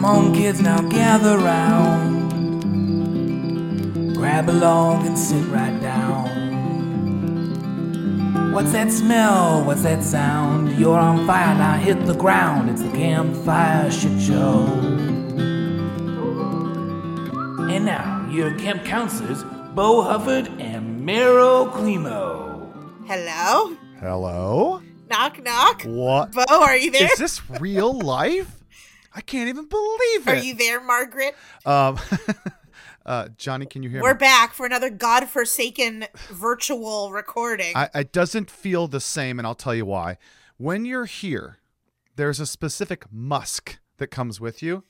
Come on, kids, now gather round. Grab a log and sit right down. What's that smell? What's that sound? You're on fire, now hit the ground. It's the campfire shit show. And now, your camp counselors, Bo Hufford and Meryl Climo. Hello? Hello? Knock, knock. What? Bo, are you there? Is this real life? I can't even believe it. Are you there, Margaret? Um, uh, Johnny, can you hear me? We're me? back for another godforsaken virtual recording. I, it doesn't feel the same, and I'll tell you why. When you're here, there's a specific musk that comes with you,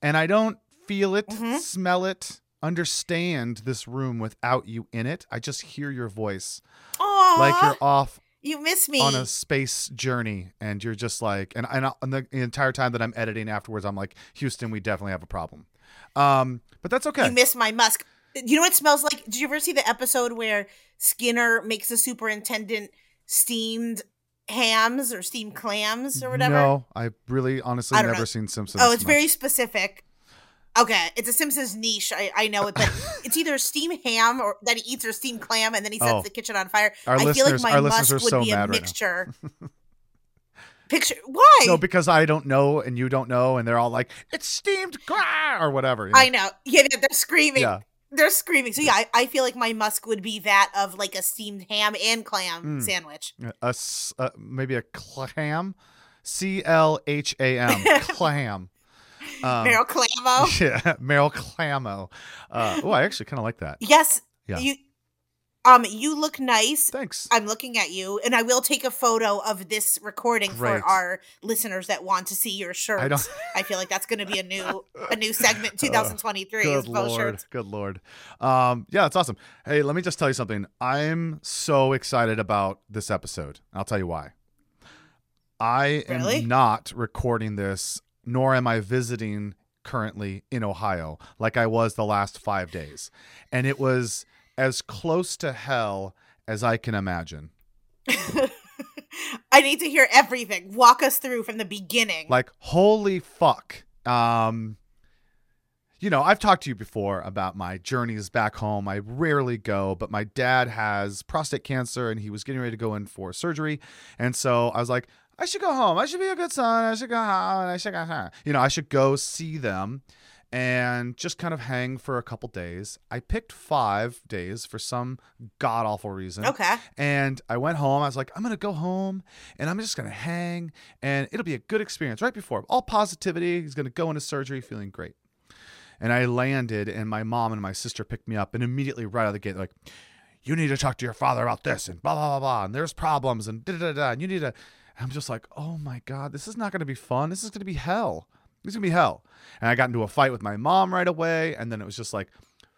and I don't feel it, Mm-hmm. smell it, understand this room without you in it. I just hear your voice, Aw, like you're off you miss me. on a space journey and you're just like and, and, I- and the, the entire time that i'm editing afterwards i'm like houston we definitely have a problem um but that's okay You miss my musk. You know what it smells like? Did you ever see the episode where Skinner makes the superintendent steamed hams or steamed clams or whatever? no i really honestly never know. seen simpsons Oh, it's much. very specific. Okay, it's a Simpsons niche. I, I know it, but it's either steamed ham or that he eats or steamed clam, and then he sets Oh. the kitchen on fire. Our I feel like my musk would so be a mad right mixture. Picture why? no because i don't know and you don't know and they're all like it's steamed or whatever you know? I know. Yeah, they're, they're screaming. Yeah. They're screaming. So yeah, I, I feel like my musk would be that of like a steamed ham and clam Mm. sandwich. a uh, maybe a clam c-l-h-a-m clam um, Meryl Clamo. yeah meryl clamo uh, oh i actually kind of like that Yes. Yeah. You um you look nice. thanks I'm looking at you, and I will take a photo of this recording Great. for our listeners that want to see your shirt. I don't- I feel like that's going to be a new a new segment. 2023 is Good bow lord, shirts. good lord. Um, yeah, that's awesome. Hey, let me just tell you something. I'm so excited about this episode. I'll tell you why. I am Really? not recording this, nor am I visiting currently in Ohio like I was the last five days, and it was as close to hell as I can imagine. I need to hear everything. Walk us through from the beginning. Like, holy fuck. Um, you know, I've talked to you before about my journeys back home. I rarely go, but my dad has prostate cancer and he was getting ready to go in for surgery. And so I was like, I should go home. I should be a good son. I should go home. I should go home. You know, I should go see them and just kind of hang for a couple days. I picked five days for some god awful reason. okay. And I went home. I was like, I'm going to go home and I'm just going to hang and it'll be a good experience right before all positivity. He's going to go into surgery feeling great. And I landed and my mom and my sister picked me up and immediately right out of the gate, like, you need to talk to your father about this and blah, blah, blah, blah. And there's problems and da, da, da, da. And you need to, I'm just like, oh my God, this is not going to be fun. This is going to be hell. This is going to be hell. And I got into a fight with my mom right away. And then it was just like,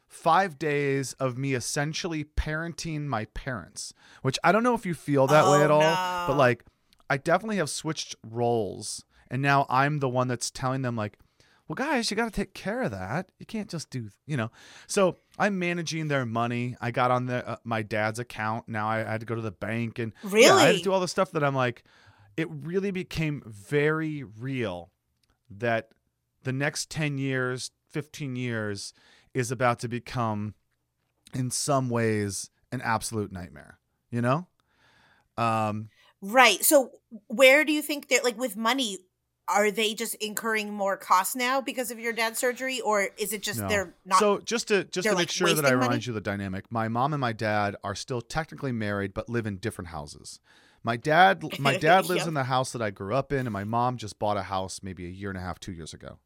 five days of me essentially parenting my parents, which I don't know if you feel that way Oh, at all, no. but like I definitely have switched roles. And now I'm the one that's telling them, like, well, guys, you got to take care of that. You can't just do, you know. So I'm managing their money. I got on the, uh, my dad's account. Now I had to go to the bank and yeah, I had to do all the stuff that I'm like, it really became very real that the next 10 years, 15 years is about to become, in some ways, an absolute nightmare, you know? Um, Right. So where do you think they're like with money? Are they just incurring more costs now because of your dad's surgery, or is it just no. they're not? so just to just to make like, sure that I remind money? you of the dynamic, my mom and my dad are still technically married but live in different houses. My dad my dad lives Yep. in the house that I grew up in, and my mom just bought a house maybe a year and a half, two years ago.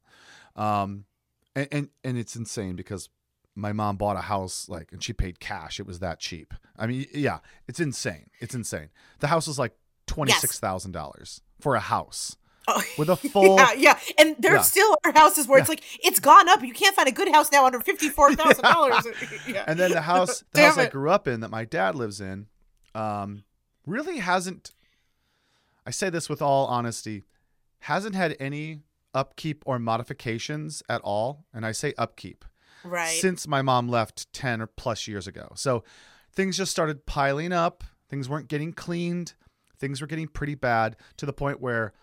Um, and and, and it's insane because my mom bought a house like and she paid cash. It was that cheap. I mean, yeah, it's insane. It's insane. The house was like twenty six thousand dollars for a house Oh, with a full yeah, yeah, and there Yeah. still are houses where it's like it's gone up. You can't find a good house now under fifty four thousand dollars. And then the house the Damn house I grew up in that my dad lives in um really hasn't I say this with all honesty hasn't had any upkeep or modifications at all and I say upkeep right. since my mom left 10 or plus years ago. So things just started piling up, things weren't getting cleaned, things were getting pretty bad to the point where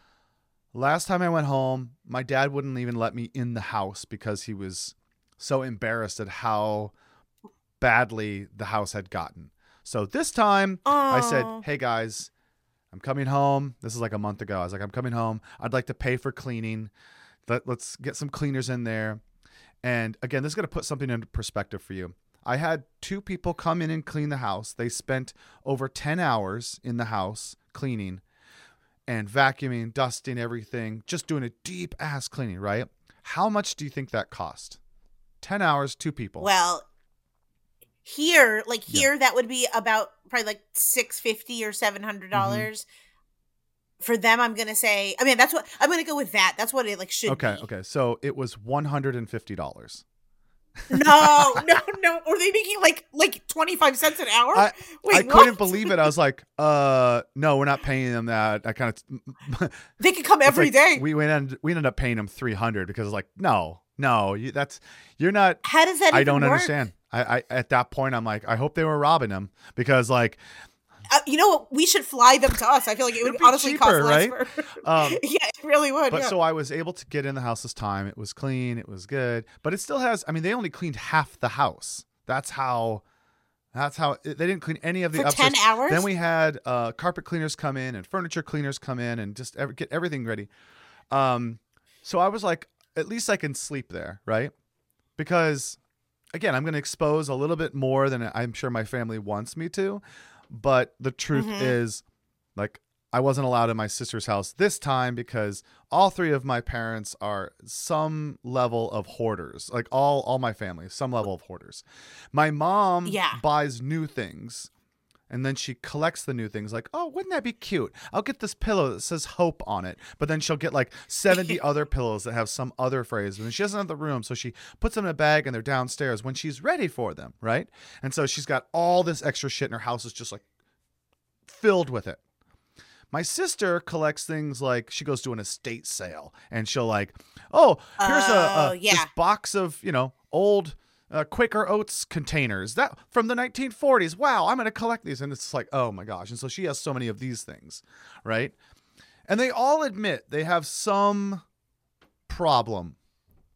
Last time I went home, my dad wouldn't even let me in the house because he was so embarrassed at how badly the house had gotten. So this time I said, "Hey guys, I'm coming home. This is like a month ago. I was like, I'm coming home. I'd like to pay for cleaning. Let, let's get some cleaners in there." And again, this is going to put something into perspective for you. I had two people come in and clean the house. They spent over 10 hours in the house cleaning and vacuuming, dusting everything, just doing a deep ass cleaning, right? How much do you think that cost? 10 hours, two people. Well, here, like Yeah. here, that would be about probably like six fifty or seven hundred dollars. Mm-hmm. For them, I'm gonna say. I mean, that's what I'm gonna go with. That that's what it like should. okay, be. okay. So it was $150. No, no, no. Are they making like like twenty five cents an hour? I- Wait, I couldn't believe it. I was like, uh, no, we're not paying them that. I kind of They could come every like, day. We went and we ended up paying them three hundred because like no no you, that's you're not. How does that? I even don't work? understand. I, I at that point I'm like I hope they were robbing him because like Uh, you know what? We should fly them to us. I feel like it would honestly cost less. right? For... um yeah, it really would. but yeah. so I was able to get in the house this time. It was clean. It was good. But it still has. I mean, they only cleaned half the house. That's how. That's how they didn't clean any of the For upstairs. 10 hours? Then we had uh, carpet cleaners come in and furniture cleaners come in and just ev- get everything ready. Um, so I was like, at least I can sleep there, right? Because again, I'm going to expose a little bit more than I'm sure my family wants me to. But the truth Mhm. is, like, I wasn't allowed in my sister's house this time because all three of my parents are some level of hoarders. Like all all my family, some level of hoarders. My mom Yeah. buys new things and then she collects the new things like, "Oh, wouldn't that be cute? I'll get this pillow that says hope on it." But then she'll get like 70 other pillows that have some other phrase and she doesn't have the room, so she puts them in a bag and they're downstairs when she's ready for them, right? And so she's got all this extra shit and her house is just like filled with it. My sister collects things like she goes to an estate sale and she'll like, oh, here's a, Oh, a yeah. this box of you know old uh, Quaker Oats containers that from the 1940s. Wow, I'm gonna collect these, and it's like, oh my gosh! And so she has so many of these things, right? And they all admit they have some problem,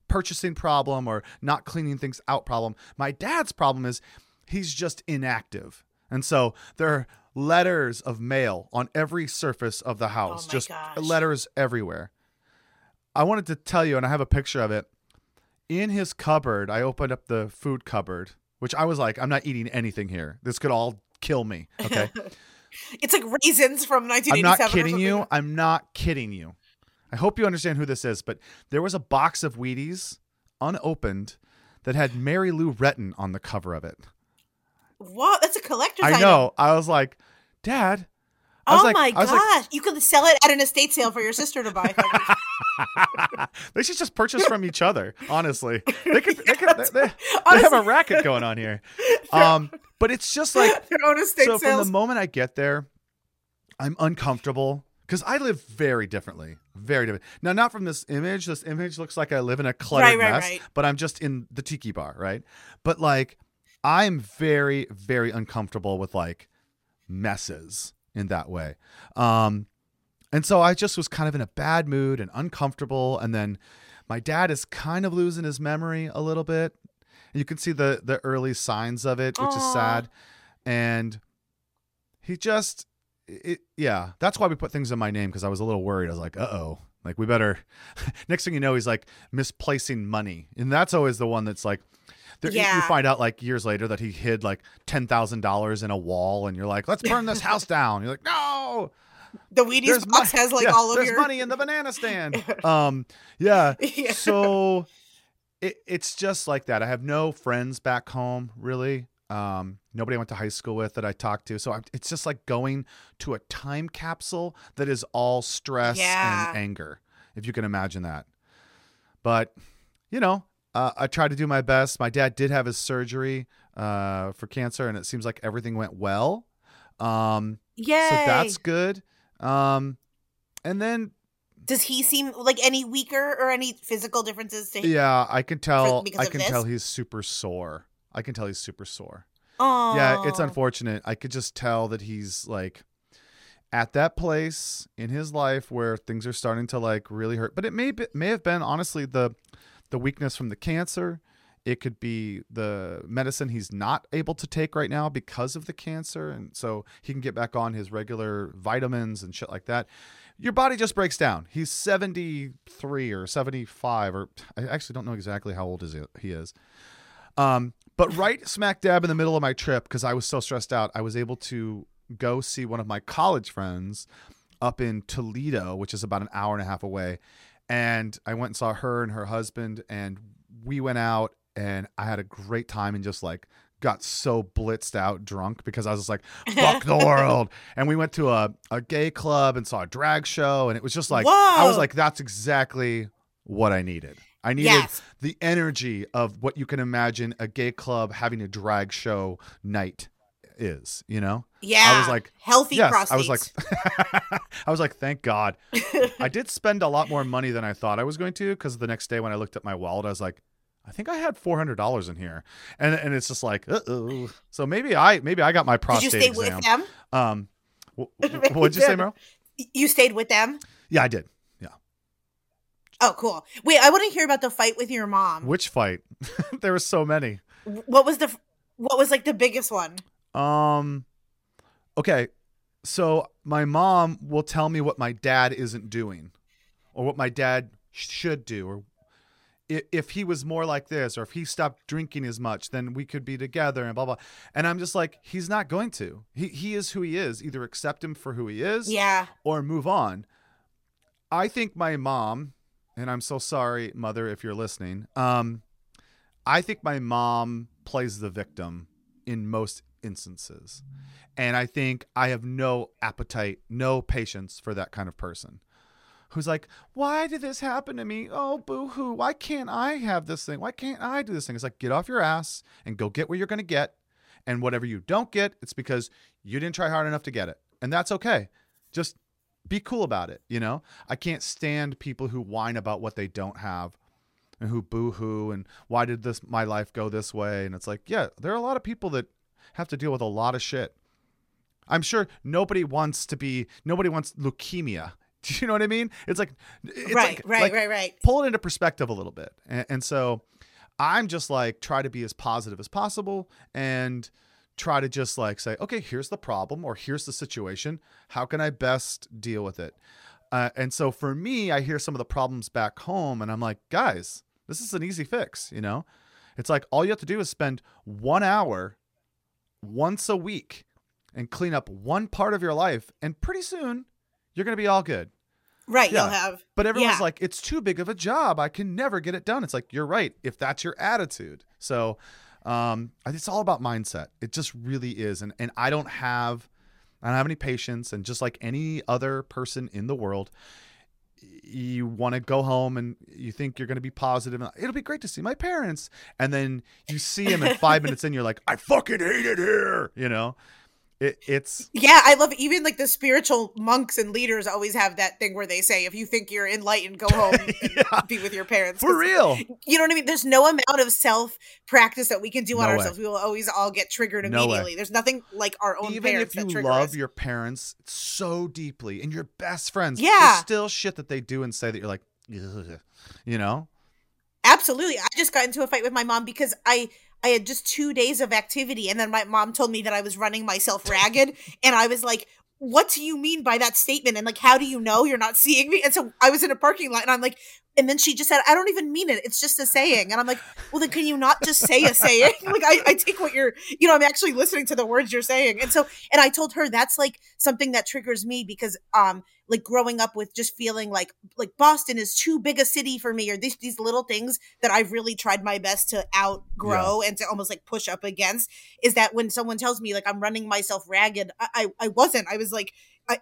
purchasing problem or not cleaning things out problem. My dad's problem is he's just inactive. And so there are letters of mail on every surface of the house, Oh just gosh. letters everywhere. I wanted to tell you, and I have a picture of it. In his cupboard, I opened up the food cupboard, which I was like, I'm not eating anything here. This could all kill me. Okay. it's like raisins from 1987. I'm not kidding you. I'm not kidding you. I hope you understand who this is, but there was a box of Wheaties unopened that had Mary Lou Retton on the cover of it. What? That's a collector's I item. know. I was like, Dad. I was Oh like, my was like, gosh! you could sell it at an estate sale for your sister to buy. they should just purchase from each other. Honestly, they could. They, could, they, they, they have a racket going on here. Um, but it's just like Their own estate so. From the moment I get there, I'm uncomfortable because I live very differently. Very different. Now, not from this image. This image looks like I live in a cluttered Right, right, mess. right. But I'm just in the tiki bar, right? But like, I'm very, very uncomfortable with like messes in that way. Um, and so I just was kind of in a bad mood and uncomfortable. And then my dad is kind of losing his memory a little bit. You can see the the early signs of it, which is sad. And he just, it, yeah, that's why we put things in my name because I was a little worried. I was like, uh oh, like we better. Next thing you know, he's like misplacing money, and that's always the one that's like. There, you- You find out like years later that he hid like ten thousand dollars in a wall, and you're like, "Let's burn this house down." You're like, "No, the Wheaties there's box has like yeah, all of there's your. money in the banana stand." um, yeah. Yeah. So it, it's just like that. I have no friends back home really. Um, nobody I went to high school with that I talked to. So I'm, it's just like going to a time capsule that is all stress Yeah. and anger, if you can imagine that. But you know, uh, I tried to do my best. My dad did have his surgery uh, for cancer, and it seems like everything went well. Um, Yay! so that's good. Um, and then Does he seem like any weaker or any physical differences yeah, I can tell. because I can tell he's super sore. I can tell he's super sore. Oh, Yeah, it's unfortunate. I could just tell that he's like at that place in his life where things are starting to like really hurt. But it may be, may have been honestly the the weakness from the cancer. It could be the medicine he's not able to take right now because of the cancer, and so he can get back on his regular vitamins and shit like that. Your body just breaks down. He's seventy three or seventy five, or I actually don't know exactly how old he is. Um, but right smack dab in the middle of my trip, because I was so stressed out, I was able to go see one of my college friends up in Toledo, which is about an hour and a half away. And I went and saw her and her husband, and we went out, and I had a great time and just like got so blitzed out drunk because I was like, fuck the world. And we went to a, a gay club and saw a drag show, and it was just like, I was like, that's exactly what I needed. I needed Yes. the energy of what you can imagine a gay club having a drag show night is, you know? Yeah. I was like, healthy yes, prostates. I was like I was like, thank God. I did spend a lot more money than I thought I was going to because the next day when I looked at my wallet, I was like, I think I had four hundred dollars in here, and and it's just like, uh oh. So maybe I maybe I got my Did prostate you stay exam. with them? Um, wh- what'd you say, Meryl? You stayed with them? Yeah, I did. Yeah. Oh, cool. Wait, I want to hear about the fight with your mom. Which fight? there were so many. What was the what was like the biggest one? Um okay. So my mom will tell me what my dad isn't doing or what my dad should do or if he was more like this or if he stopped drinking as much then we could be together and blah blah. And I'm just like he's not going to. He he is who he is. Either accept him for who he is Yeah. or move on. I think my mom, and I'm so sorry, mother, if you're listening. Um, I think my mom plays the victim in most instances, and I think I have no appetite, no patience for that kind of person. Who's like, why did this happen to me? Oh, boo hoo. Why can't I have this thing? Why can't I do this thing? It's like, get off your ass and go get what you're going to get. And whatever you don't get, it's because you didn't try hard enough to get it. And that's okay. Just be cool about it. You know, I can't stand people who whine about what they don't have and who boo hoo and why did this my life go this way? And it's like, yeah, there are a lot of people that have to deal with a lot of shit. I'm sure nobody wants to be nobody wants leukemia. Do you know what I mean? It's like it's right, like- right, like, right, right. pull it into perspective a little bit. And, and so I'm just like try to be as positive as possible and try to just like say, okay, here's the problem or here's the situation. How can I best deal with it? Uh, and so for me, I hear some of the problems back home and I'm like, guys, this is an easy fix. You know, it's like all you have to do is spend one hour once a week and clean up one part of your life. And pretty soon you're going to be all good. Right, Yeah. you'll have But everyone's Yeah. like, it's too big of a job. I can never get it done. It's like, you're right. If that's your attitude. So um, it's all about mindset. It just really is. And, and I don't have, I don't have any patience. And just like any other person in the world, you want to go home and you think you're going to be positive. and It'll be great to see my parents. And then you see them and five minutes in, you're like, I fucking hate it here. You know, it, it's, Yeah, I love even like the spiritual monks and leaders always have that thing where they say, if you think you're enlightened, go home and Yeah. be with your parents. For real. You know what I mean? There's no amount of self practice that we can do on No way. ourselves. We will always all get triggered No immediately. There's nothing like our own even parents if you love us. your parents so deeply and your best friends, Yeah. there's still shit that they do and say that you're like, "Ugh," you know? Absolutely. I just got into a fight with my mom because I I had just 2 days of activity and then my mom told me that I was running myself ragged and I was like what do you mean by that statement? And like, how do you know you're not seeing me? And so I was in a parking lot and I'm like, and then she just said, I don't even mean it. It's just a saying. And I'm like, well, then can you not just say a saying? like, I, I take what you're, you know, I'm actually listening to the words you're saying. And so, and I told her that's like something that triggers me because, um, like growing up with just feeling like, like Boston is too big a city for me or these, these little things that I've really tried my best to outgrow and to almost like push up against is that when someone tells me like I'm running myself ragged, I, I, I wasn't, I was like,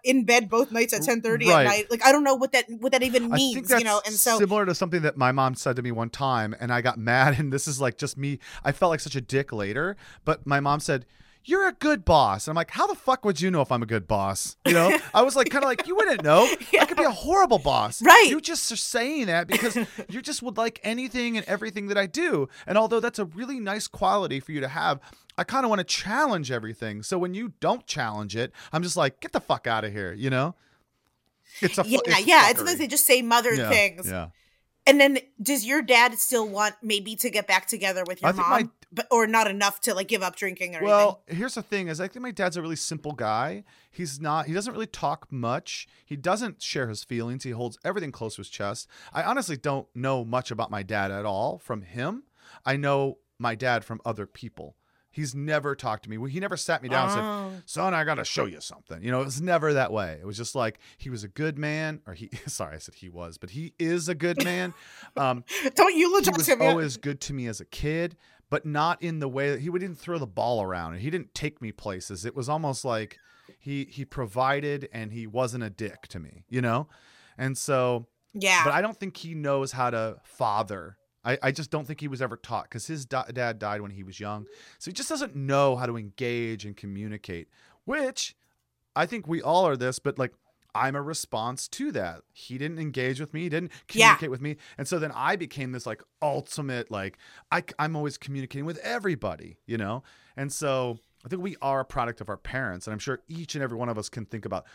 in bed both nights at 10 30 Right. at night. Like, I don't know what that, what that even means, you know? And so, similar to something that my mom said to me one time, and I got mad. And this is like just me. I felt like such a dick later, but my mom said, you're a good boss. And I'm like, how the fuck would you know if I'm a good boss? You know, I was like, kind of like, you wouldn't know. I could be a horrible boss. Right. You just are saying that because you just would like anything and everything that I do. And although that's a really nice quality for you to have, I kind of want to challenge everything. So when you don't challenge it, I'm just like, get the fuck out of here. You know? It's a yeah, it's yeah. It's like they just say mother yeah, things. Yeah. And then does your dad still want maybe to get back together with your I mom, my- but or not enough to like give up drinking or anything? Well, here's the thing: is I think my dad's a really simple guy. He's not. He doesn't really talk much. He doesn't share his feelings. He holds everything close to his chest. I honestly don't know much about my dad at all from him. I know my dad from other people. He's never talked to me. He never sat me down and Oh. said, "Son, I got to show you something." You know, it was never that way. It was just like he was a good man, or he. Sorry, I said he was, but he is a good man. Um. Don't he eulogize was him. yet. always good to me as a kid, but not in the way that he didn't throw the ball around and he didn't take me places. It was almost like he he provided and he wasn't a dick to me, you know? And so yeah. but I don't think he knows how to father. I, I just don't think he was ever taught because his da- dad died when he was young. So he just doesn't know how to engage and communicate, which I think we all are this, but like I'm a response to that. He didn't engage with me, he didn't Yeah. communicate with me. And so then I became this like ultimate, like I, I'm always communicating with everybody, you know? And so I think we are a product of our parents. And I'm sure each and every one of us can think about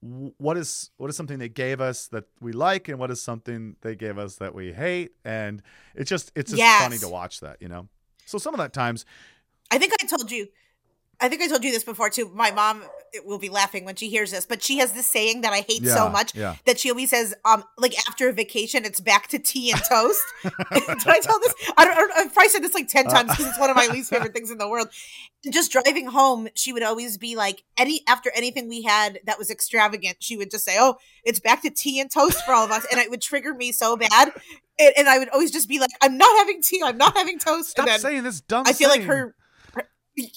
what is what is something they gave us that we like and what is something they gave us that we hate and it's just it's just Yes. funny to watch that you know so some of that times I think I told you. I think I told you this before too. My mom will be laughing when she hears this, but she has this saying that I hate Yeah, so much yeah. that she always says, um, like after a vacation, it's back to tea and toast. Did I tell this? I don't, I don't I've probably said this like 10 Uh, times because it's one of my least favorite things in the world. Just driving home, she would always be like, any after anything we had that was extravagant, she would just say, Oh, it's back to tea and toast for all of us. And it would trigger me so bad. And, and I would always just be like, I'm not having tea, I'm not having toast. stop saying this dumb I feel like saying. her, her-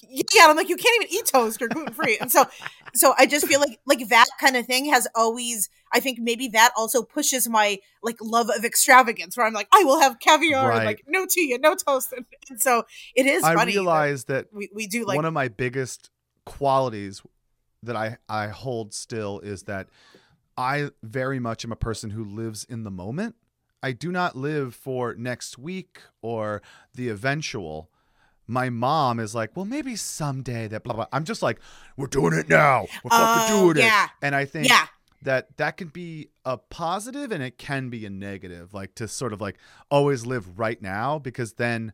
yeah, I'm like you can't even eat toast or gluten free, and so so I just feel like like that kind of thing has always I think maybe that also pushes my like love of extravagance where I'm like I will have caviar and like no tea and no toast, and, and so it is i funny. that realize that we we do like one of my biggest qualities that I, I hold still is that I very much am a person who lives in the moment. I do not live for next week or the eventual. My mom is like, well, maybe someday that blah blah. I'm just like, we're doing it now. We're fucking Oh, doing yeah. it. And I think yeah that that can be a positive and it can be a negative like to sort of like always live right now because then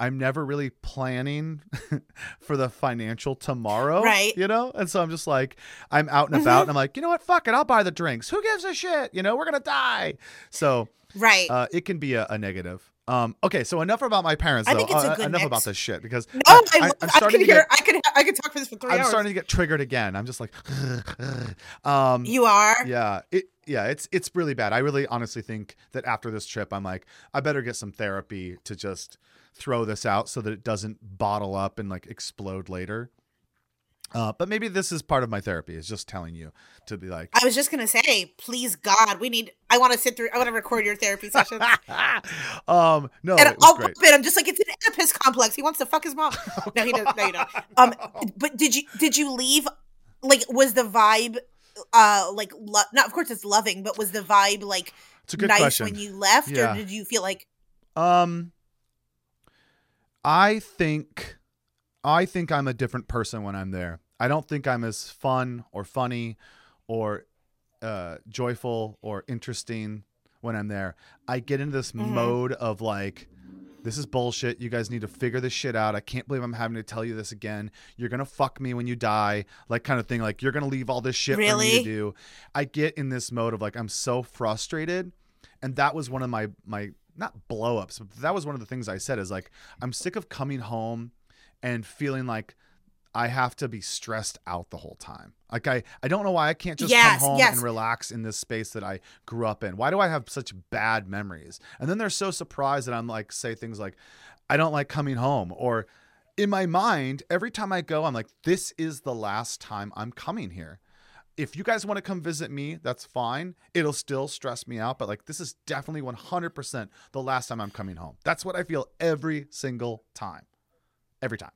i'm never really planning for the financial tomorrow Right. you know and so i'm just like i'm out and about and i'm like you know what fuck it i'll buy the drinks who gives a shit you know we're gonna die so right. uh, it can be a, a negative um okay so enough about my parents I though think it's Uh, enough mix. about this shit because no, I, I, I'm I, starting to hear. get I could. I could talk for this for 3 i'm hours. starting to get triggered again i'm just like um you are. yeah it yeah it's it's really bad i really honestly think that after this trip i'm like i better get some therapy to just throw this out so that it doesn't bottle up and like explode later uh, but maybe this is part of my therapy is just telling you to be like I was just gonna say, please God, we need. I want to sit through. I want to record your therapy session. um no and I'll great it. I'm just like it's an Oedipus complex. He wants to fuck his mom. No, he doesn't. No, you don't. Um, but did you did you leave? Like, was the vibe, uh, like, lo- not of course it's loving, but was the vibe like it's a good nice question when you left, Yeah. or did you feel like Um, I think, I think I'm a different person when I'm there. I don't think I'm as fun or funny, or uh, joyful or interesting when I'm there. I get into this Mhm. mode of like, this is bullshit. You guys need to figure this shit out. I can't believe I'm having to tell you this again. You're gonna fuck me when you die, like kind of thing. Like you're gonna leave all this shit for me to do. I get in this mode of like I'm so frustrated, and that was one of my my not blow ups, but that was one of the things I said is like I'm sick of coming home and feeling like I have to be stressed out the whole time. Like I, I don't know why I can't just Yes, come home yes. and relax in this space that I grew up in. Why do I have such bad memories? And then they're so surprised that I'm like say things like, I don't like coming home. Or in my mind, every time I go, I'm like, this is the last time I'm coming here. If you guys want to come visit me, that's fine. It'll still stress me out, but like this is definitely 100% the last time I'm coming home. That's what I feel every single time. Every time.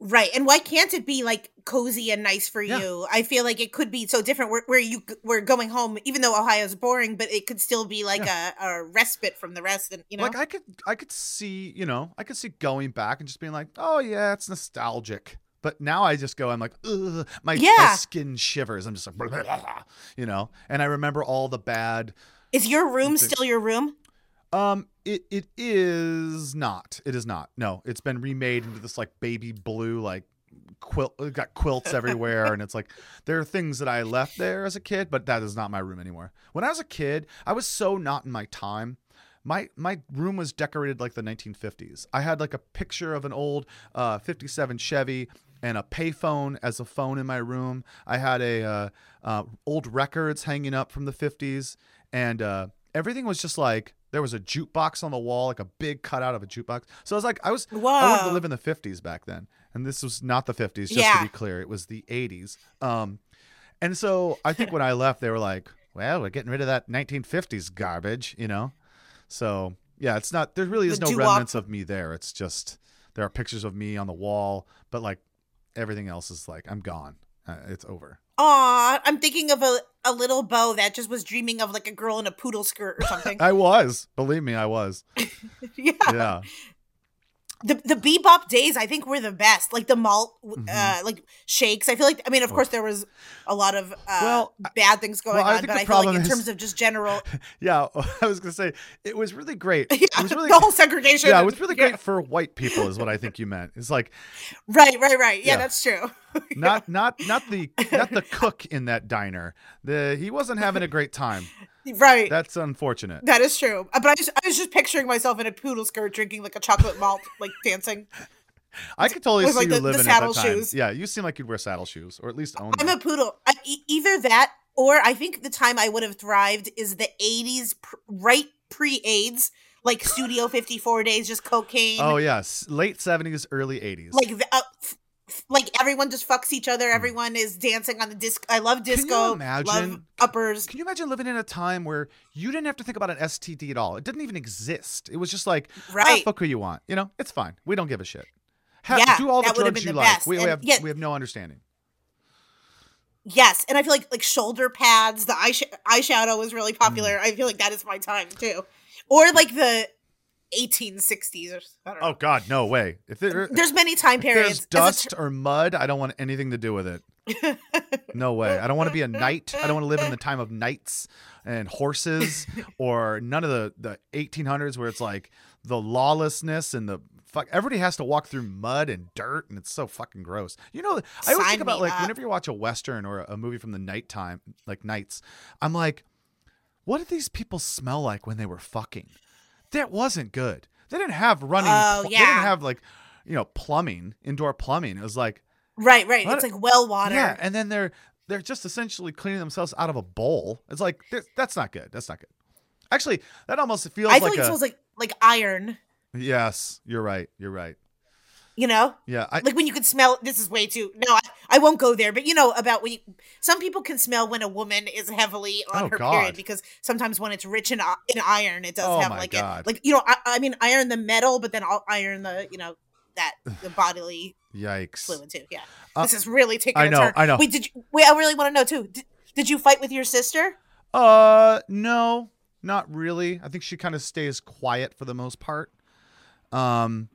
Right. And why can't it be like cozy and nice for Yeah. you? I feel like it could be so different where, where you we're going home, even though Ohio's boring, but it could still be like a, a respite from the rest. And you know, Like I could I could see, you know, I could see going back and just being like, "Oh yeah, it's nostalgic." But now I just go I'm like, "Ugh, my, my skin shivers." I'm just like, you know, and I remember all the bad is your room think- still your room? Um, it it is not. It is not. No, it's been remade into this like baby blue like quilt. Got quilts everywhere, and it's like there are things that I left there as a kid, but that is not my room anymore. When I was a kid, I was so not in my time. My my room was decorated like the 1950s. I had like a picture of an old uh, 57 Chevy and a payphone as a phone in my room. I had a uh, uh, old records hanging up from the 50s, and uh, everything was just like there was a jukebox on the wall, like a big cutout of a jukebox. So I was like, I was I wanted to live in the 50s back then, and this was not the 50s. Just Yeah. to be clear, it was the 80s. Um, and so I think when I left, they were like, "Well, we're getting rid of that 1950s garbage," you know. So yeah, it's not. There really is The no doo-wop. remnants of me there. It's just there are pictures of me on the wall, but like everything else is like I'm gone. Uh, it's over. Aw, I'm thinking of a, a little Bo that just was dreaming of like a girl in a poodle skirt or something. I was, believe me, I was. yeah. Yeah. The the bebop days I think were the best. Like the malt Mm-hmm. uh like shakes. I feel like I mean of course there was a lot of uh Well, bad things going well, I on, think but I feel like in is- terms of just general Yeah, I was gonna say it was really great. yeah, It was really the whole segregation. yeah, it was really yeah. great for white people, is what I think you meant. It's like Right, right, right. Yeah, Yeah. that's true. not not not the not the cook in that diner. The he wasn't having a great time. right. That's unfortunate. that is true. But I just I was just picturing myself in a poodle skirt drinking like a chocolate malt, like dancing. I could totally with, see like, you the- the living saddle at that time. shoes. Yeah, you seem like you'd wear saddle shoes, or at least own I'm them. a poodle. I, e- either that or I think the time I would have thrived is the 80s, pr- right pre AIDS, like Studio 54 days, just cocaine. oh yes, late seventies, early eighties. Like, the, uh, f- like everyone just fucks each other. Everyone is dancing on the disc. I love disco. Love imagine- uppers. Can you imagine living in a time where you didn't have to think about an STD at all? It didn't even exist. It was just like, ah, Right. fuck who you want. You know, it's fine. We don't give a shit. Ha- Yeah, do all the have drugs you the like. We, we have yet- we have no understanding. Yes, and I feel like like shoulder pads, the eye eyeshadow was really popular. Mm. I feel like that is my time too, or like the 1860s. Or I don't oh, know. Oh God, no way. If, there, There's many time there's periods. A dust or mud, I don't want anything to do with it. No way. I don't want to be a knight. I don't want to live in the time of knights and horses or none of the the 1800s where it's like the lawlessness and the fuck. Everybody has to walk through mud and dirt, and it's so fucking gross. You know, I always Sign think about like up. whenever you watch a western or a movie from the nighttime, like knights, I'm like, what did these people smell like when they were fucking? That wasn't good. They didn't have running. Oh, pl- They didn't have like, you know, plumbing, indoor plumbing. It was like, right, right. It's like well water. yeah, and then they're they're just essentially cleaning themselves out of a bowl. It's like that's not good. That's not good. Actually, that almost feels like I feel like, like, it smells like like iron. yes. You're right. You're right. You know, Yeah, I, like when you could smell. This is way too. No, I, I won't go there. But you know about when you, some people can smell when a woman is heavily on Oh, her God. period because sometimes when it's rich in in iron, it does Oh, have like a like you know I, I mean iron the metal, but then I'll iron the you know that the bodily yikes. fluid too. Yeah, Uh, this is really taking. I know, turn. I know. Wait, did you? Wait, I really want to know too. Did, did you fight with your sister? Uh, no, not really. I think she kind of stays quiet for the most part. Um,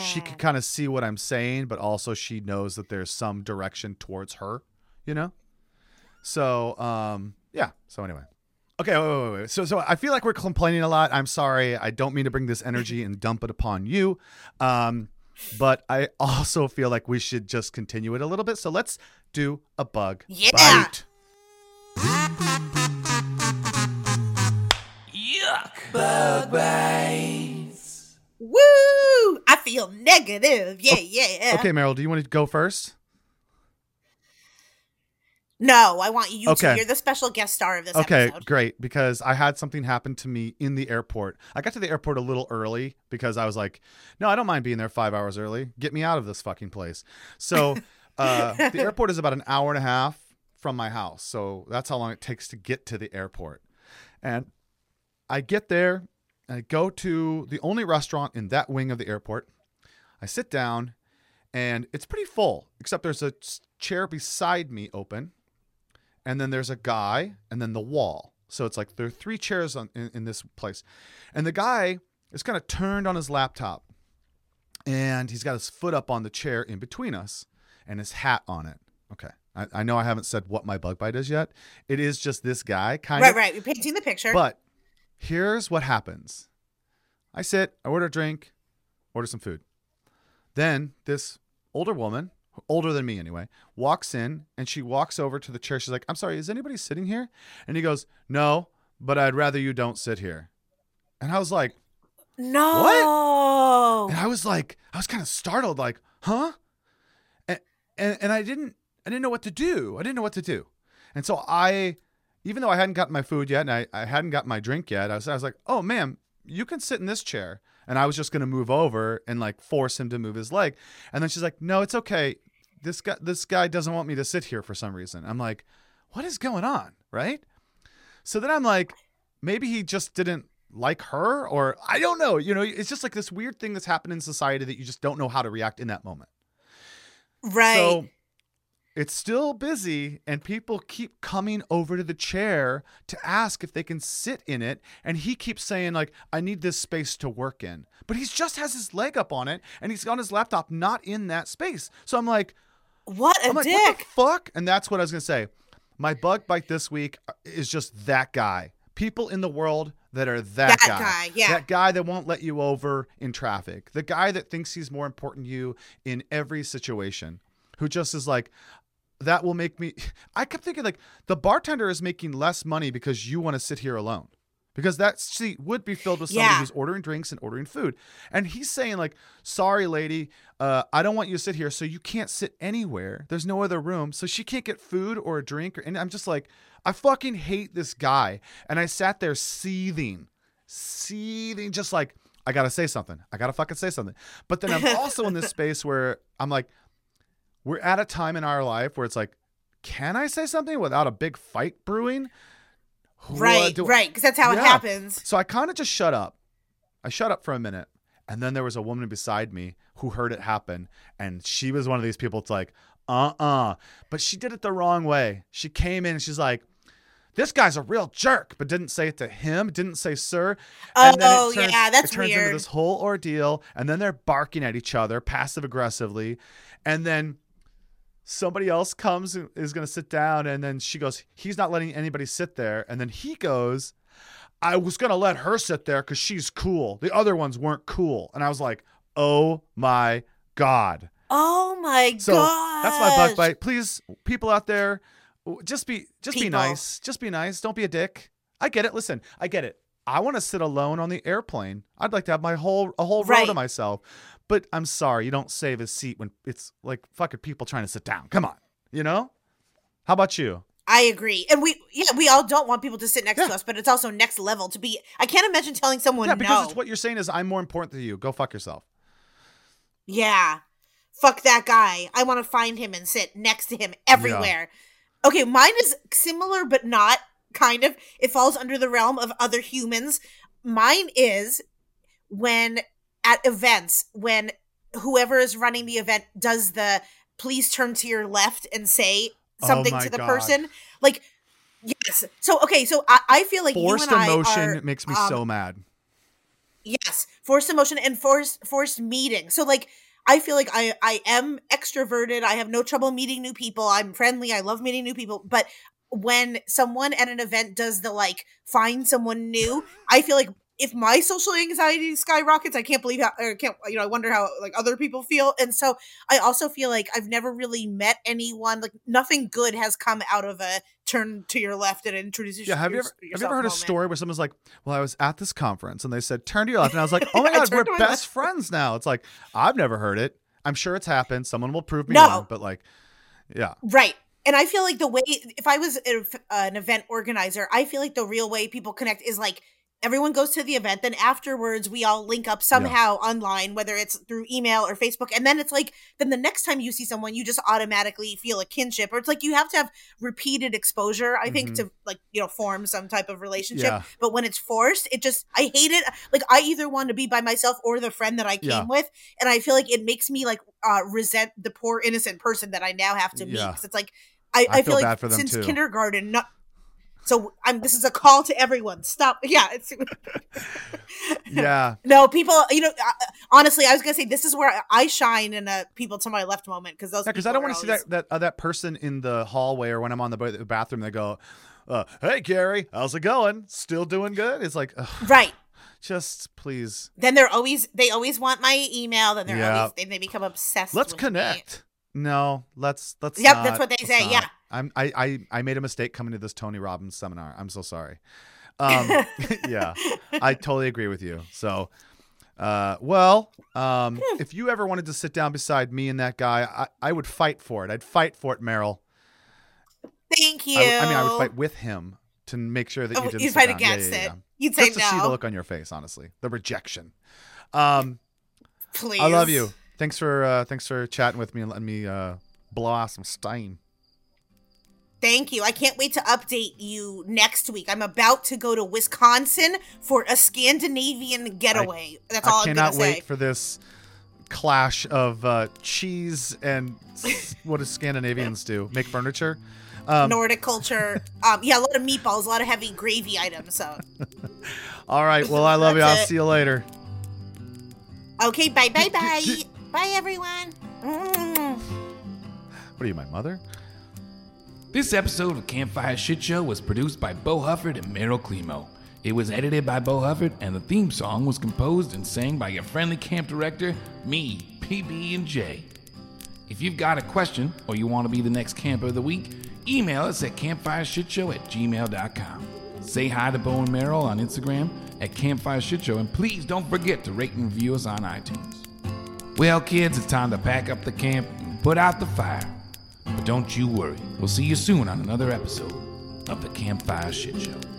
she could kind of see what I'm saying, but also she knows that there's some direction towards her, you know? So, um, yeah. So anyway. Okay, wait, wait, wait, wait. So, so I feel like we're complaining a lot. I'm sorry. I don't mean to bring this energy and dump it upon you. Um, but I also feel like we should just continue it a little bit. So let's do a bug Yeah. bite. Yuck. Bug bites. Woo! Feel negative. Yeah, yeah. Okay, Meryl, do you want to go first? No, I want you Okay. to. You're the special guest star of this Okay, episode. great. Because I had something happen to me in the airport. I got to the airport a little early because I was like, no, I don't mind being there five hours early. Get me out of this fucking place. So uh, the airport is about an hour and a half from my house. So that's how long it takes to get to the airport. And I get there and I go to the only restaurant in that wing of the airport. I sit down and it's pretty full. Except there's a chair beside me open, and then there's a guy, and then the wall. So it's like there are three chairs on, in, in this place, and the guy is kind of turned on his laptop, and he's got his foot up on the chair in between us, and his hat on it. Okay, I, I know I haven't said what my bug bite is yet. It is just this guy, kind Right, of. right. You're painting the picture. But here's what happens I sit, I order a drink, order some food. Then this older woman, older than me anyway, walks in and she walks over to the chair. She's like, I'm sorry, is anybody sitting here? And he goes, No, but I'd rather you don't sit here. And I was like, no. and I was like, I was kind of startled, like, huh? And, and and I didn't I didn't know what to do. I didn't know what to do. And so I, even though I hadn't gotten my food yet and I, I hadn't gotten my drink yet, I was I was like, oh ma'am, you can sit in this chair. And I was just gonna move over and like force him to move his leg. And then she's like, no, it's okay. This guy this guy doesn't want me to sit here for some reason. I'm like, what is going on? Right? So then I'm like, maybe he just didn't like her or I don't know. You know, it's just like this weird thing that's happened in society that you just don't know how to react in that moment. right. So it's still busy and people keep coming over to the chair to ask if they can sit in it and he keeps saying like I need this space to work in. But he just has his leg up on it and he's on his laptop not in that space. So I'm like what a I'm like, dick. what the fuck? And that's what I was gonna say. My bug bite this week uh, is just that guy. People in the world that are that, That guy, yeah. That guy that won't let you over in traffic. The guy that thinks he's more important to you in every situation. Who just is like, that will make me. I kept thinking like the bartender is making less money because you want to sit here alone. Because that seat would be filled with somebody Yeah. who's ordering drinks and ordering food. And he's saying, like, sorry, lady, uh, I don't want you to sit here, so you can't sit anywhere. There's no other room. So she can't get food or a drink. Or, and I'm just like, I fucking hate this guy. And I sat there seething, seething, just like, I gotta say something. I gotta fucking say something. But then I'm also in this space where I'm like, we're at a time in our life where it's like, can I say something without a big fight brewing? Right, do- right. Because that's how it happens. So I kind of just shut up. I shut up for a minute. And then there was a woman beside me who heard it happen. And she was one of these people it's like, uh uh But she did it the wrong way. She came in and she's like, this guy's a real jerk, but didn't say it to him, didn't say sir. And then Oh, it turns, yeah, that's it turns into this whole ordeal. And then they're barking at each other passive aggressively. And then somebody else comes and is going to sit down. And then she goes, he's not letting anybody sit there. And then he goes, I was going to let her sit there because she's cool. The other ones weren't cool. And I was like, oh my God. Oh my So god. that's my bug bite. Please, people out there, just be just be nice. Just be nice. Don't be a dick. I get it. Listen, I get it. I want to sit alone on the airplane. I'd like to have my whole a whole row to myself. But I'm sorry, you don't save a seat when it's like fucking people trying to sit down. Come on, you know. How about you? I agree. And we yeah, we all don't want people to sit next Yeah. to us, but it's also next level to be I can't imagine telling someone yeah, because no. it's what you're saying is I'm more important than you. Go fuck yourself. Yeah. Fuck that guy. I want to find him and sit next to him everywhere. Okay, mine is similar but not kind of. It falls under the realm of other humans. Mine is when at events when whoever is running the event does the please turn to your left and say Oh something my to the God. person. Like yes. So okay, so I, I feel like Forced you and emotion I are, makes me um, so mad. Yes, forced emotion and forced forced meeting. So like I feel like I I am extroverted. I have no trouble meeting new people. I'm friendly. I love meeting new people. But when someone at an event does the like find someone new, I feel like if my social anxiety skyrockets, I can't believe how or can't you know, I wonder how like other people feel. And so I also feel like I've never really met anyone like nothing good has come out of a turn to your left and introduce Yeah, have you ever have you ever heard a story where someone's like, "Well, I was at this conference and they said turn to your left," and I was like, "Oh my god, we're turned to my best left. friends now." It's like I've never heard it. I'm sure it's happened. Someone will prove me No. wrong, but like, yeah, Right. And I feel like the way, if I was a- an event organizer, I feel like the real way people connect is like everyone goes to the event then afterwards we all link up somehow online whether it's through email or facebook and then it's like then the next time you see someone you just automatically feel a kinship or it's like you have to have repeated exposure i think Mhm. to like you know form some type of relationship Yeah. but when it's forced it just i hate it like i either want to be by myself or the friend that i came Yeah. with and i feel like it makes me like uh resent the poor innocent person that i now have to meet Yeah. because it's like i, I I, feel feel, bad like for them, since too. kindergarten not so I'm. This is a call to everyone. Stop. Yeah. It's, Yeah. no, people. You know, honestly, I was gonna say this is where I shine in a people to my left moment because those. Yeah, because I don't want to see that that uh, that person in the hallway or when I'm on the bathroom. They go, uh, "Hey, Gary, how's it going? Still doing good?" It's like, ugh, Right. just please, Then they're always. They always want my email. Then they're Yeah. always. Then they become obsessed. let's with me. No, let's let's. Yep, not, that's what they say, not. yeah. I'm I, I I made a mistake coming to this Tony Robbins seminar. I'm so sorry. Um, yeah, I totally agree with you. So, uh, well, um, Hmm. if you ever wanted to sit down beside me and that guy, I, I would fight for it. I'd fight for it, Meryl. Thank you. I, I mean, I would fight with him to make sure that Oh, you didn't you'd fight down. against yeah, yeah, it. yeah. You'd say Just to see the look on your face, honestly, the rejection. Um, Please. I love you. Thanks for uh, thanks for chatting with me and letting me uh, blow off some steam. Thank you. I can't wait to update you next week. I'm about to go to Wisconsin for a Scandinavian getaway. That's all I I'm cannot say. wait for this clash of uh, cheese and what do Scandinavians do? Make furniture. Um, Nordic culture. Um, yeah, a lot of meatballs, a lot of heavy gravy items. So, all right. Well, I love you. I'll it. see you later. okay, bye, bye, bye, bye, everyone. What are you, my mother? This episode of Campfire Shit Show was produced by Bo Hufford and Meryl Climo. It was edited by Bo Hufford, and the theme song was composed and sang by your friendly camp director, me, PB and J. If you've got a question or you want to be the next camper of the week, email us at campfireshitshow at gmail.com. Say hi to Bo and Meryl on Instagram at Campfire Shit Show, and please don't forget to rate and review us on iTunes. Well, kids, it's time to pack up the camp and put out the fire. But don't you worry, we'll see you soon on another episode of the Campfire Shit Show.